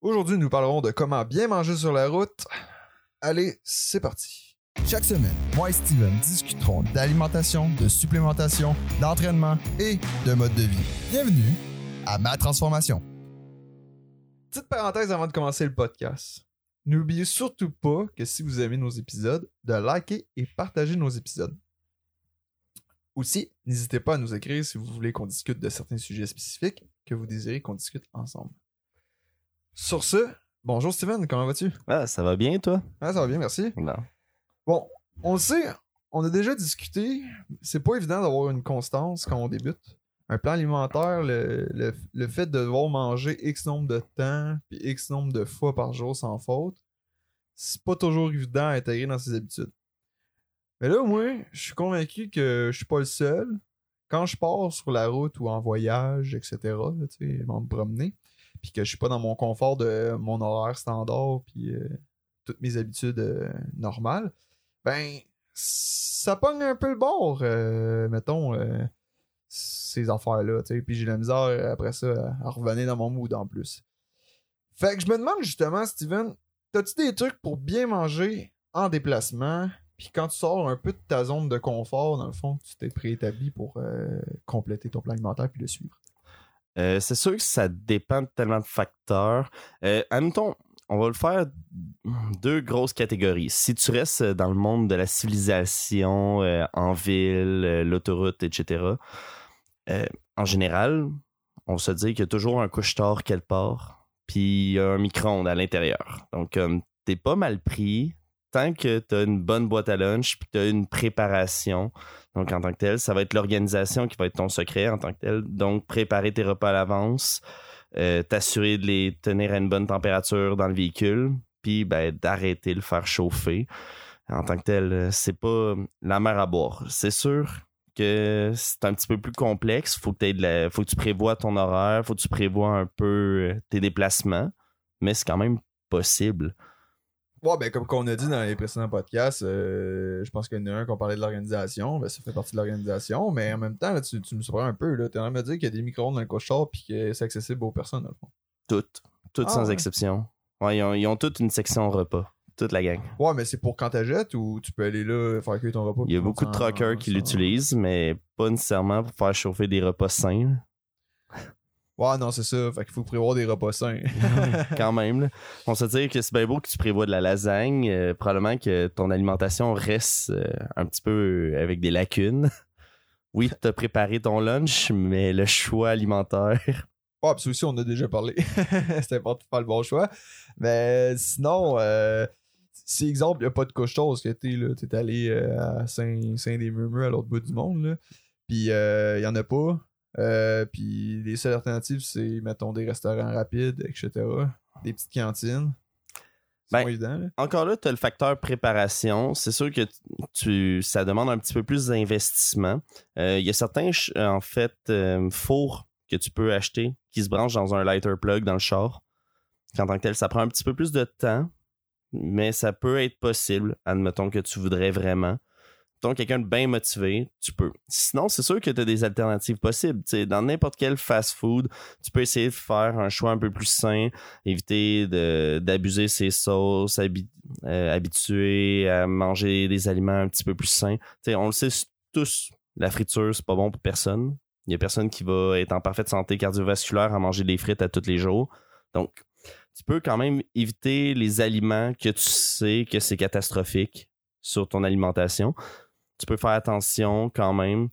Aujourd'hui, nous parlerons de comment bien manger sur la route. Allez, c'est parti. Chaque semaine, moi et Steven discuterons d'alimentation, de supplémentation, d'entraînement et de mode de vie. Bienvenue à Ma Transformation. Petite parenthèse avant de commencer le podcast. N'oubliez surtout pas que si vous aimez nos épisodes, de liker et partager nos épisodes. Aussi, n'hésitez pas à nous écrire si vous voulez qu'on discute de certains sujets spécifiques que vous désirez qu'on discute ensemble. Sur ce, bonjour Steven, comment vas-tu? Ah, ça va bien, toi? Ah, ça va bien, merci. Non. Bon, on le sait, on a déjà discuté, c'est pas évident d'avoir une constance quand on débute. Un plan alimentaire, le, le- le fait de devoir manger X nombre de temps, puis X nombre de fois par jour sans faute, c'est pas toujours évident à intégrer dans ses habitudes. Mais là, moi, je suis convaincu que je suis pas le seul. Quand je pars sur la route ou en voyage, etc., là, tu sais, vont me promener, puis que je suis pas dans mon confort de mon horaire standard, puis euh, toutes mes habitudes euh, normales, ben, ça pogne un peu le bord, euh, mettons, ces affaires-là. Puis j'ai la misère après ça à, revenir dans mon mood en plus. Fait que je me demande justement, Steven, t'as-tu des trucs pour bien manger en déplacement? Puis quand tu sors un peu de ta zone de confort, dans le fond, tu t'es préétabli pour compléter ton plan alimentaire puis le suivre? Euh, c'est sûr que ça dépend de tellement de facteurs. Euh, admettons, on va le faire deux grosses catégories. Si tu restes dans le monde de la civilisation, euh, en ville, euh, l'autoroute, etc., euh, en général, on se dit qu'il y a toujours un couche-tard quelque part, puis un micro-ondes à l'intérieur. Donc, t'es pas mal pris, tant que tu as une bonne boîte à lunch, puis tu as une préparation, donc en tant que tel, ça va être l'organisation qui va être ton secret en tant que tel. Donc, préparer tes repas à l'avance, euh, t'assurer de les tenir à une bonne température dans le véhicule, puis ben, d'arrêter de le faire chauffer. En tant que tel, euh, c'est pas la mer à boire. C'est sûr que c'est un petit peu plus complexe. Faut faut que tu prévois ton horaire, faut que tu prévois un peu euh, tes déplacements, mais c'est quand même possible. Ouais, ben comme qu'on a dit dans les précédents podcasts, euh, je pense qu'il y en a un qu'on parlait de l'organisation, ben ça fait partie de l'organisation, mais en même temps, là, tu, tu me surprends un peu, là. T'es en train de me dire qu'il y a des micro-ondes dans le couche-tard puis que c'est accessible aux personnes, dans le fond. Toutes. Toutes Ah sans ouais. exception. Ouais, ils ont, ils ont toutes une section repas. Toute la gang. Ouais, mais c'est pour quand t'achètes ou tu peux aller là faire cuire ton repas. Il y a beaucoup de truckers qui l'utilisent, mais pas nécessairement pour faire chauffer des repas sains. Ouais, non, c'est ça. Fait qu'il faut prévoir des repas sains. Quand même. là. On se dit que c'est bien beau que tu prévois de la lasagne. euh, probablement que ton alimentation reste euh, un petit peu euh, avec des lacunes. Oui, tu as préparé ton lunch, mais le choix alimentaire. Ouais, ça aussi, on a déjà parlé. c'est important de faire le bon choix. Mais sinon, euh, si exemple, il n'y a pas de couche-tard, parce que t'es là, t'es allé à Saint- Saint-des-Murmures à l'autre bout du monde, là. Puis il y en a pas. Euh, puis les seules alternatives, c'est, mettons, des restaurants rapides, etc. Des petites cantines. Ben, évident, là. Encore là, tu as le facteur préparation. C'est sûr que tu, ça demande un petit peu plus d'investissement. Euh, Il y a certains, ch- en fait, euh, fours que tu peux acheter qui se branchent dans un lighter plug dans le char. En tant que tel, ça prend un petit peu plus de temps, mais ça peut être possible, admettons que tu voudrais vraiment. Donc, quelqu'un de bien motivé, tu peux. Sinon, c'est sûr que tu as des alternatives possibles. Dans n'importe quel fast-food, tu peux essayer de faire un choix un peu plus sain, éviter d'abuser ses sauces, euh, habituer à manger des aliments un petit peu plus sains. On le sait tous, la friture, c'est pas bon pour personne. Il y a personne qui va être en parfaite santé cardiovasculaire à manger des frites à tous les jours. Donc, tu peux quand même éviter les aliments que tu sais que c'est catastrophique sur ton alimentation. Tu peux faire attention quand même.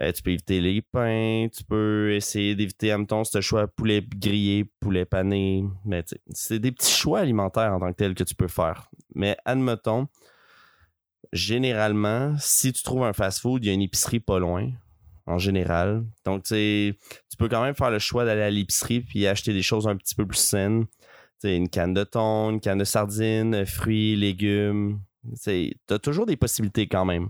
Euh, tu peux éviter les pains, tu peux essayer d'éviter, admettons, ce choix poulet grillé, poulet pané. Mais c'est des petits choix alimentaires en tant que tels que tu peux faire. Mais admettons, généralement, si tu trouves un fast-food, il y a une épicerie pas loin, en général. Donc, tu peux quand même faire le choix d'aller à l'épicerie puis acheter des choses un petit peu plus saines. Tu sais, une canne de thon, une canne de sardines, fruits, légumes. Tu as toujours des possibilités quand même.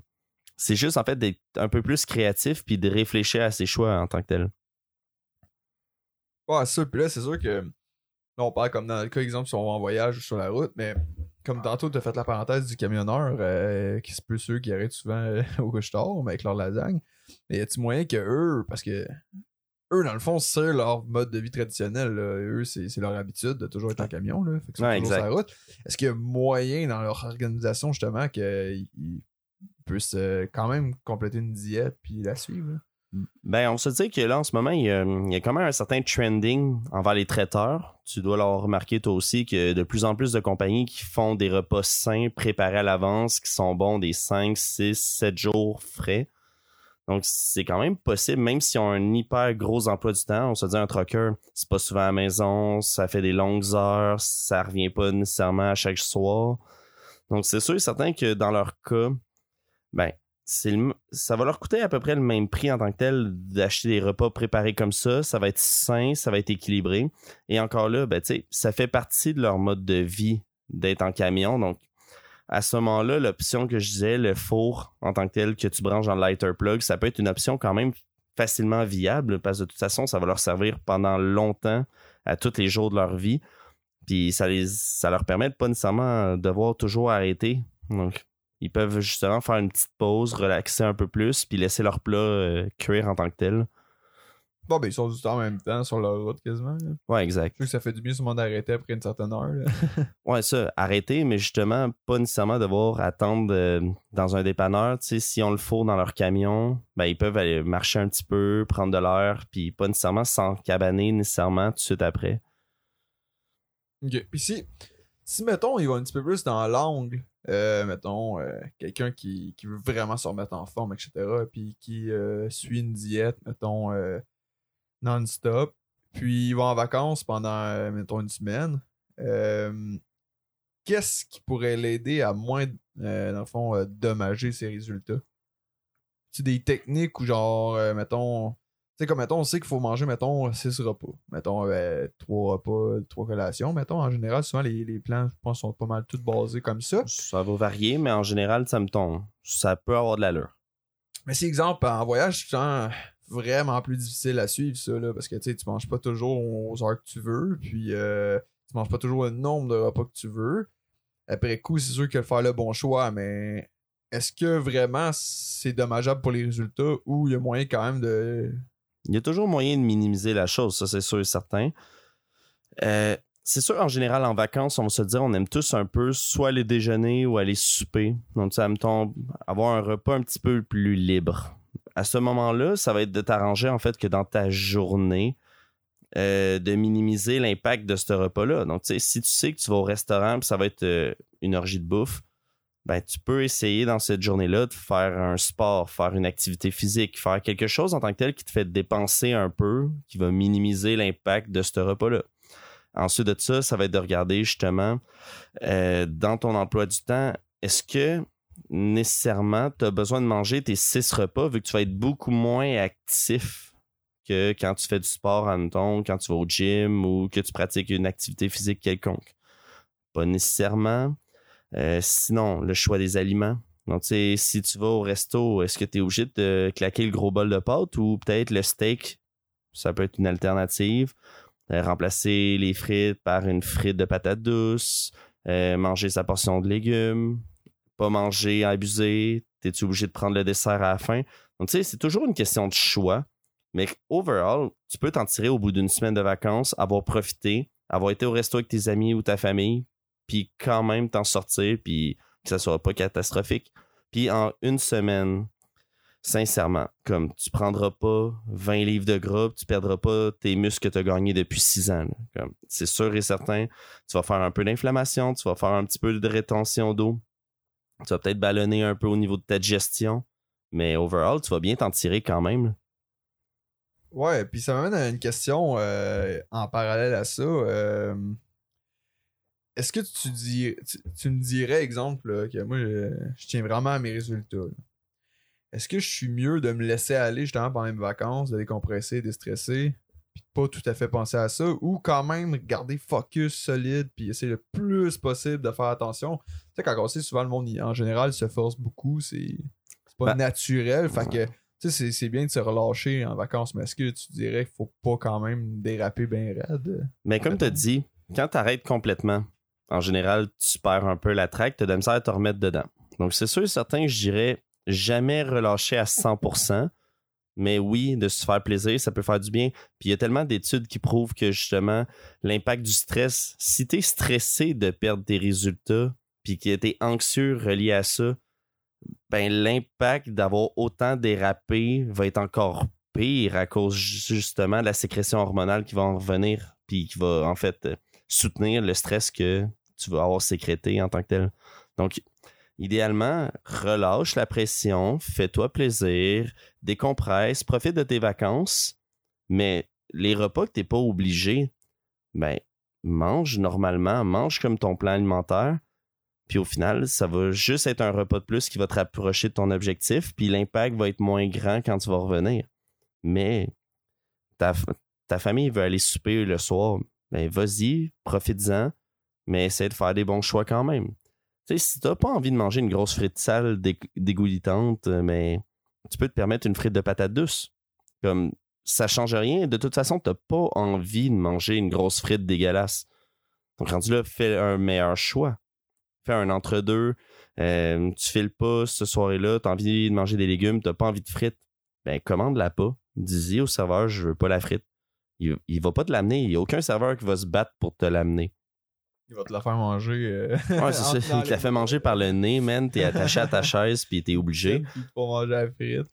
C'est juste, en fait, d'être un peu plus créatif puis de réfléchir à ses choix en tant que tel. Ouais, c'est sûr. Puis là, c'est sûr que. Là, on parle comme dans le cas, exemple, si on va en voyage ou sur la route, mais comme tantôt, tu as fait la parenthèse du camionneur, euh, qui c'est plus ceux qui arrêtent souvent euh, au couche-tard, mais avec leur lasagne. Mais y a-tu moyen que eux, parce que eux, dans le fond, c'est leur mode de vie traditionnel. là. Eux, c'est leur habitude de toujours être en camion. Là. Fait sont Ouais, toujours sur la route. Est-ce qu'il y a moyen dans leur organisation, justement, qu'ils ils puissent quand même compléter une diète puis la suivre? là? Ben, on se dit que là, en ce moment, il y, a, il y a quand même un certain trending envers les traiteurs. Tu dois leur remarquer, toi aussi, que de plus en plus de compagnies qui font des repas sains, préparés à l'avance, qui sont bons des 5, 6, 7 jours frais. Donc, c'est quand même possible, même si on a un hyper gros emploi du temps. On se dit, un trucker, c'est pas souvent à la maison, ça fait des longues heures, ça revient pas nécessairement à chaque soir. Donc, c'est sûr et certain que dans leur cas, ben, ça va leur coûter à peu près le même prix en tant que tel d'acheter des repas préparés comme ça. Ça va être sain, ça va être équilibré. Et encore là, ben, ça fait partie de leur mode de vie d'être en camion. Donc, à ce moment-là, l'option que je disais, le four en tant que tel que tu branches dans le lighter plug, ça peut être une option quand même facilement viable parce que de toute façon, ça va leur servir pendant longtemps à tous les jours de leur vie. Puis ça, les, ça leur permet de pas nécessairement devoir toujours arrêter. Donc, ils peuvent justement faire une petite pause, relaxer un peu plus, puis laisser leur plat euh, cuire en tant que tel. Bon, ben, ils sont du temps en même temps sur leur route quasiment. là. Ouais, exact. Je que ça fait du bien monde d'arrêter après une certaine heure. là. Ouais, ça, arrêter, mais justement, pas nécessairement devoir attendre euh, dans un dépanneur. Tu sais, si on le faut dans leur camion, ben, ils peuvent aller marcher un petit peu, prendre de l'air, puis pas nécessairement s'encabaner nécessairement tout de suite après. Ok. Puis si, si, mettons, il va un petit peu plus dans l'angle, euh, mettons, euh, quelqu'un qui, veut vraiment se remettre en forme, etc., puis qui euh, suit une diète, mettons, non-stop, puis il va en vacances pendant, mettons, une semaine, qu'est-ce qui pourrait l'aider à moins, dans le fond, dommager ses résultats? Tu des techniques ou genre, mettons, sais, comme, mettons, on sait qu'il faut manger, mettons, 6 repas. Mettons, euh, 3 repas, 3 collations. Mettons, en général, souvent, les, les plans, je pense, sont pas mal tous basés comme ça. Ça va varier, mais en général, ça me tombe. Ça peut avoir de l'allure. Mais si, exemple, en voyage, c'est genre vraiment plus difficile à suivre, ça, là, parce que, tu sais, tu manges pas toujours aux heures que tu veux, puis euh, tu manges pas toujours le nombre de repas que tu veux. Après coup, c'est sûr que faire le bon choix, mais est-ce que vraiment c'est dommageable pour les résultats ou il y a moyen quand même de... Il y a toujours moyen de minimiser la chose, ça c'est sûr et certain. Euh, c'est sûr, en général, en vacances, on va se dire, on aime tous un peu soit aller déjeuner ou aller souper. Donc, ça me tombe avoir un repas un petit peu plus libre. À ce moment-là, ça va être de t'arranger, en fait, que dans ta journée, euh, de minimiser l'impact de ce repas-là. Donc, si tu sais que tu vas au restaurant ça va être euh, une orgie de bouffe, ben, tu peux essayer dans cette journée-là de faire un sport, faire une activité physique, faire quelque chose en tant que tel qui te fait dépenser un peu, qui va minimiser l'impact de ce repas-là. Ensuite de ça, ça va être de regarder justement euh, dans ton emploi du temps, est-ce que nécessairement tu as besoin de manger tes six repas vu que tu vas être beaucoup moins actif que quand tu fais du sport, admettons, quand tu vas au gym ou que tu pratiques une activité physique quelconque? Pas nécessairement. Euh, sinon, le choix des aliments. Donc, si tu vas au resto, est-ce que tu es obligé de claquer le gros bol de pâtes ou peut-être le steak? Ça peut être une alternative. Euh, remplacer les frites par une frite de patates douces. Euh, manger sa portion de légumes. Pas manger, abuser. T'es-tu obligé de prendre le dessert à la fin? Donc, tu sais, c'est toujours une question de choix. Mais overall, tu peux t'en tirer au bout d'une semaine de vacances, avoir profité, avoir été au resto avec tes amis ou ta famille, puis quand même t'en sortir, puis que ça soit pas catastrophique. Puis en une semaine, sincèrement, comme tu prendras pas 20 livres de gras, tu perdras pas tes muscles que tu as gagnés depuis 6 ans. C'est sûr et certain, tu vas faire un peu d'inflammation, tu vas faire un petit peu de rétention d'eau, tu vas peut-être ballonner un peu au niveau de ta digestion, mais overall, tu vas bien t'en tirer quand même. Ouais, puis ça m'amène à une question euh, en parallèle à ça. euh, Est-ce que tu, dis, tu, tu me dirais, exemple, là, que moi, je, je tiens vraiment à mes résultats. Est-ce que je suis mieux de me laisser aller justement pendant mes vacances, de décompresser, déstresser, puis de pas tout à fait penser à ça, ou quand même garder focus solide, puis essayer le plus possible de faire attention? Tu sais, quand on sait, souvent le monde, il- en général, se force beaucoup, c'est c'est pas Ben- naturel, fait que tu sais, c'est- c'est bien de se relâcher en vacances, mais est-ce que tu dirais qu'il faut pas quand même déraper bien raide? Mais comme tu as dit, quand tu arrêtes complètement, en général, tu perds un peu la traque, tu as de la misère à te remettre dedans. Donc, c'est sûr et certain je dirais jamais relâcher à 100%, Mais oui, de se faire plaisir, ça peut faire du bien. Puis il y a tellement d'études qui prouvent que justement, l'impact du stress, si tu es stressé de perdre tes résultats, puis que tu es anxieux relié à ça, ben l'impact d'avoir autant dérapé va être encore pire à cause justement de la sécrétion hormonale qui va en revenir, puis qui va en fait soutenir le stress que tu vas avoir sécrété en tant que tel. Donc, idéalement, relâche la pression, fais-toi plaisir, décompresse, profite de tes vacances, mais les repas que tu n'es pas obligé, ben, mange normalement, mange comme ton plan alimentaire. Puis au final, ça va juste être un repas de plus qui va te rapprocher de ton objectif, puis l'impact va être moins grand quand tu vas revenir. Mais ta, ta famille veut aller souper le soir, ben vas-y, profite-en, mais essaie de faire des bons choix quand même. Tu sais, si t'as pas envie de manger une grosse frite sale dégoûtante, euh, mais tu peux te permettre une frite de patate douce. Comme ça change rien. De toute façon, t'as pas envie de manger une grosse frite dégueulasse. Donc, rendu là, fais un meilleur choix. Fais un entre-deux. Euh, tu files pas ce soir-là, t'as envie de manger des légumes, t'as pas envie de frites. Ben, commande-la pas. Dis-y au serveur, je veux pas la frite. Il, il va pas te l'amener. Il n'y a aucun serveur qui va se battre pour te l'amener. Il va te la faire manger. Euh, ouais, c'est ça. Il te la fait manger par le nez, man. T'es attaché à ta chaise, puis t'es obligé. Pour manger la frite.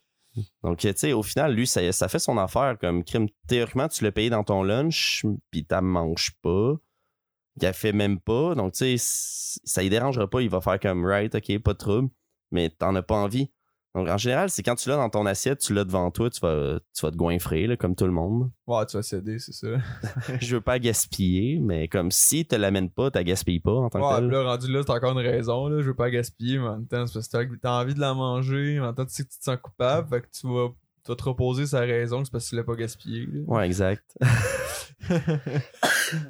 Donc, tu sais, au final, lui, ça, ça fait son affaire. Comme crime, théoriquement, tu l'as payé dans ton lunch, puis t'en manges pas. Il a fait même pas. Donc, tu sais, ça ne dérangera pas. Il va faire comme, right, ok, pas de trouble. Mais t'en as pas envie. Donc, en général, c'est quand tu l'as dans ton assiette, tu l'as devant toi, tu vas, tu vas te goinfrer, là, comme tout le monde. Ouais, tu vas céder, c'est ça. je veux pas gaspiller, mais comme si tu l'amènes pas, tu gaspilles pas en tant que tel. Ouais, là, rendu là, c'est encore une raison, là. Je veux pas gaspiller, mais en même temps, c'est parce que t'as envie de la manger, mais en même temps, tu sais que tu te sens coupable, fait que tu vas, tu vas te reposer sa raison, c'est parce que tu l'as pas gaspillé, Ouais, exact.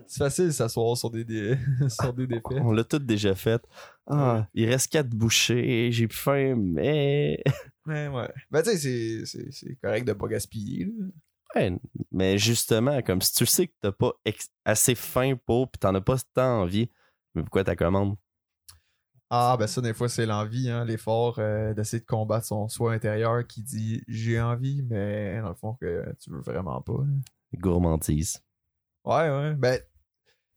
c'est facile de s'asseoir sur des, sur des défaits. On l'a tout déjà fait. Ah, il reste quatre bouchées, j'ai plus faim, mais. Ouais, ouais. Ben, tu sais, c'est correct de pas gaspiller. Ouais, mais justement, comme si tu sais que t'as pas assez faim pour, pis t'en as pas tant envie, mais pourquoi ta commande? Ah, ben ça, des fois, c'est l'envie, hein, l'effort euh, d'essayer de combattre son soi intérieur qui dit j'ai envie, mais dans le fond, que tu veux vraiment pas. Gourmandise. Ouais, ouais. Ben,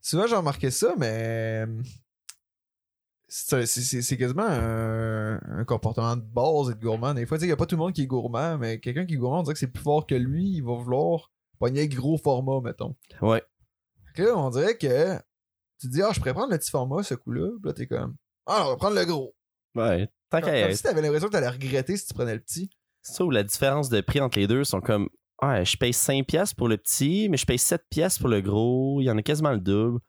souvent, j'ai remarqué ça, mais c'est quasiment un, comportement de base d'être gourmand. Des fois, il n'y a pas tout le monde qui est gourmand, mais quelqu'un qui est gourmand, on dirait que c'est plus fort que lui, il va vouloir pogner gros format, mettons. Ouais. là, on dirait que tu te dis, ah, je pourrais prendre le petit format, ce coup-là. Puis là, t'es comme, ah, on va prendre le gros. Ouais, tant qu'à Comme si t'avais l'impression que t'allais regretter si tu prenais le petit. C'est ça où la différence de prix entre les deux sont comme, ouais, je paye 5$ pour le petit, mais je paye 7$ pour le gros. Il y en a quasiment le double.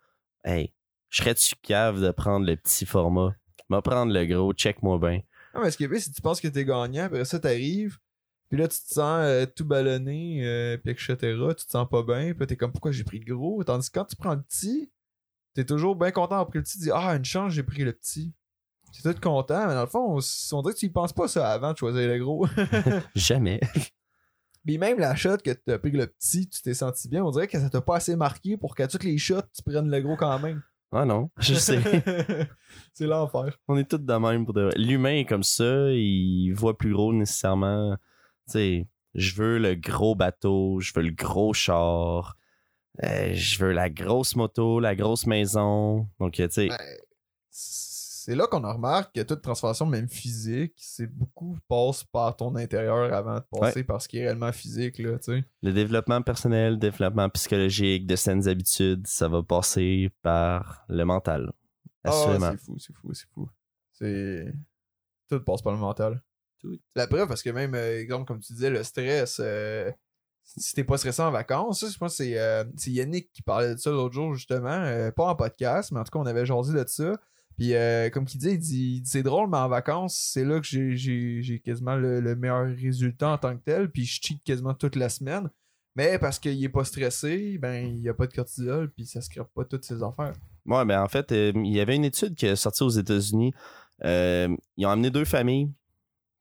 Hey, je serais-tu cave de prendre le petit format? Va prendre le gros, check-moi bien. Ah, mais ce qui est bien, si tu penses que t'es gagnant, après ça, t'arrives, puis là, tu te sens euh, tout ballonné, euh, puis etc., tu te sens pas bien, puis t'es comme, pourquoi j'ai pris le gros? Tandis que quand tu prends le petit, t'es toujours bien content après le petit, tu dis, ah, une chance, j'ai pris le petit. Tu tout content, mais dans le fond, on, dirait que tu y penses pas ça avant de choisir le gros. Jamais. Puis même la shot que t'as pris le petit, tu t'es senti bien, on dirait que ça t'a pas assez marqué pour qu'à toutes les shots, tu prennes le gros quand même. Ah non, je sais. c'est l'enfer. On est tous de même pour de... L'humain est comme ça, il voit plus gros nécessairement. Tu sais, je veux le gros bateau, je veux le gros char, euh, je veux la grosse moto, la grosse maison. Donc, tu sais. Ben, c'est là qu'on remarque que toute transformation, même physique, c'est beaucoup passe par ton intérieur avant de passer par ce qui est réellement physique, là, tu sais. Le développement personnel, le développement psychologique, de saines habitudes, ça va passer par le mental. Ah, Assurément. c'est fou, c'est fou, c'est fou. C'est. Tout passe par le mental. Tout. La preuve, parce que même, euh, exemple, comme tu disais, le stress, euh, si t'es pas stressé en vacances, que c'est euh, Yannick qui parlait de ça l'autre jour, justement. pas en podcast, mais en tout cas, on avait jasé de ça. Puis euh, comme il dit, il dit c'est drôle, mais en vacances, c'est là que j'ai quasiment le, meilleur résultat en tant que tel. Puis je cheat quasiment toute la semaine. Mais parce qu'il est pas stressé, ben il n'y a pas de cortisol, puis ça se crée pas toutes ses affaires. Ouais, ben en fait, euh, il y avait une étude qui est sortie aux États-Unis. Euh, ils ont amené deux familles,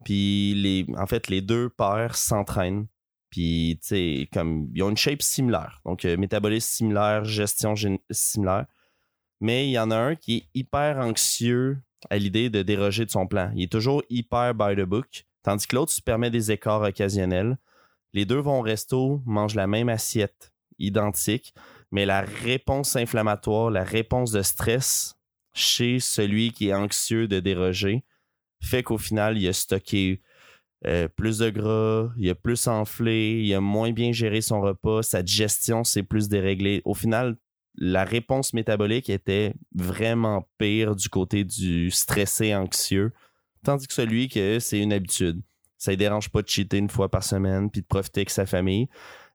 puis les, en fait, les deux pères s'entraînent. Puis, tu sais, comme, ils ont une shape similaire. Donc, métabolisme similaire, gestion similaire mais il y en a un qui est hyper anxieux à l'idée de déroger de son plan. Il est toujours hyper by the book, tandis que l'autre se permet des écarts occasionnels. Les deux vont au resto, mangent la même assiette, identique, mais la réponse inflammatoire, la réponse de stress chez celui qui est anxieux de déroger fait qu'au final, il a stocké euh, plus de gras, il a plus enflé, il a moins bien géré son repas, sa digestion s'est plus déréglée. Au final, la réponse métabolique était vraiment pire du côté du stressé anxieux, tandis que celui que c'est une habitude. Ça ne dérange pas de cheater une fois par semaine puis de profiter avec sa famille.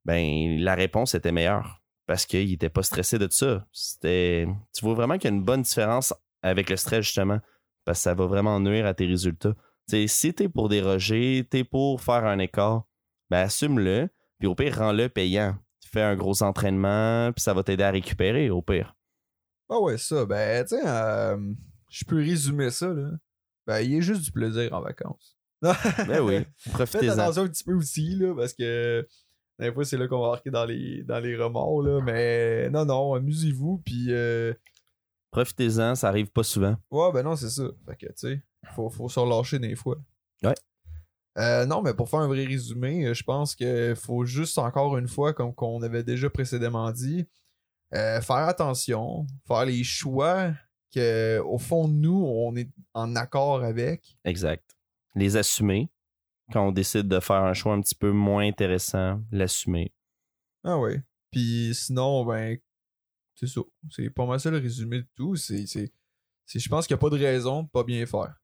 Ben, la réponse était meilleure parce qu'il n'était pas stressé de ça. C'était, tu vois vraiment qu'il y a une bonne différence avec le stress, justement, parce que ça va vraiment nuire à tes résultats. T'sais, si t'es pour déroger, t'es pour faire un écart, ben assume-le, puis au pire, rends-le payant. Fais un gros entraînement, puis ça va t'aider à récupérer, au pire. Ah ouais, ça, ben, tu sais, euh, je peux résumer ça, là. Ben, il y a juste du plaisir en vacances. Ben oui, Faites profitez-en. attention un petit peu aussi, là, parce que des fois, c'est là qu'on va marquer dans les, dans les remords, là. Mais non, non, amusez-vous, puis euh, Profitez-en, ça arrive pas souvent. ouais, ben non, c'est ça. Fait que, tu sais, faut, faut se relâcher des fois. Ouais. Euh, non, mais pour faire un vrai résumé, euh, je pense qu'il faut juste encore une fois, comme qu'on avait déjà précédemment dit, euh, faire attention, faire les choix que au fond nous, on est en accord avec. Exact. Les assumer. Quand on décide de faire un choix un petit peu moins intéressant, l'assumer. Ah ouais. Puis sinon, ben, c'est ça. C'est pas mal ça le résumé de tout. C'est, c'est, c'est- je pense qu'il n'y a pas de raison de pas bien faire.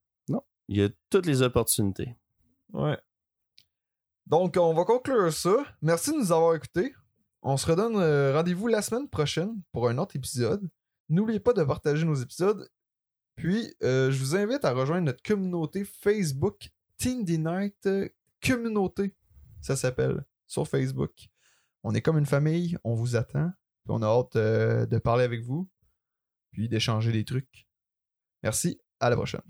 Il y a toutes les opportunités. Ouais. Donc, on va conclure ça. Merci de nous avoir écoutés. On se redonne euh, rendez-vous la semaine prochaine pour un autre épisode. N'oubliez pas de partager nos épisodes. Puis, euh, je vous invite à rejoindre notre communauté Facebook Tindy Night Communauté. Ça s'appelle sur Facebook. On est comme une famille, on vous attend. Puis on a hâte euh, de parler avec vous. Puis d'échanger des trucs. Merci, à la prochaine.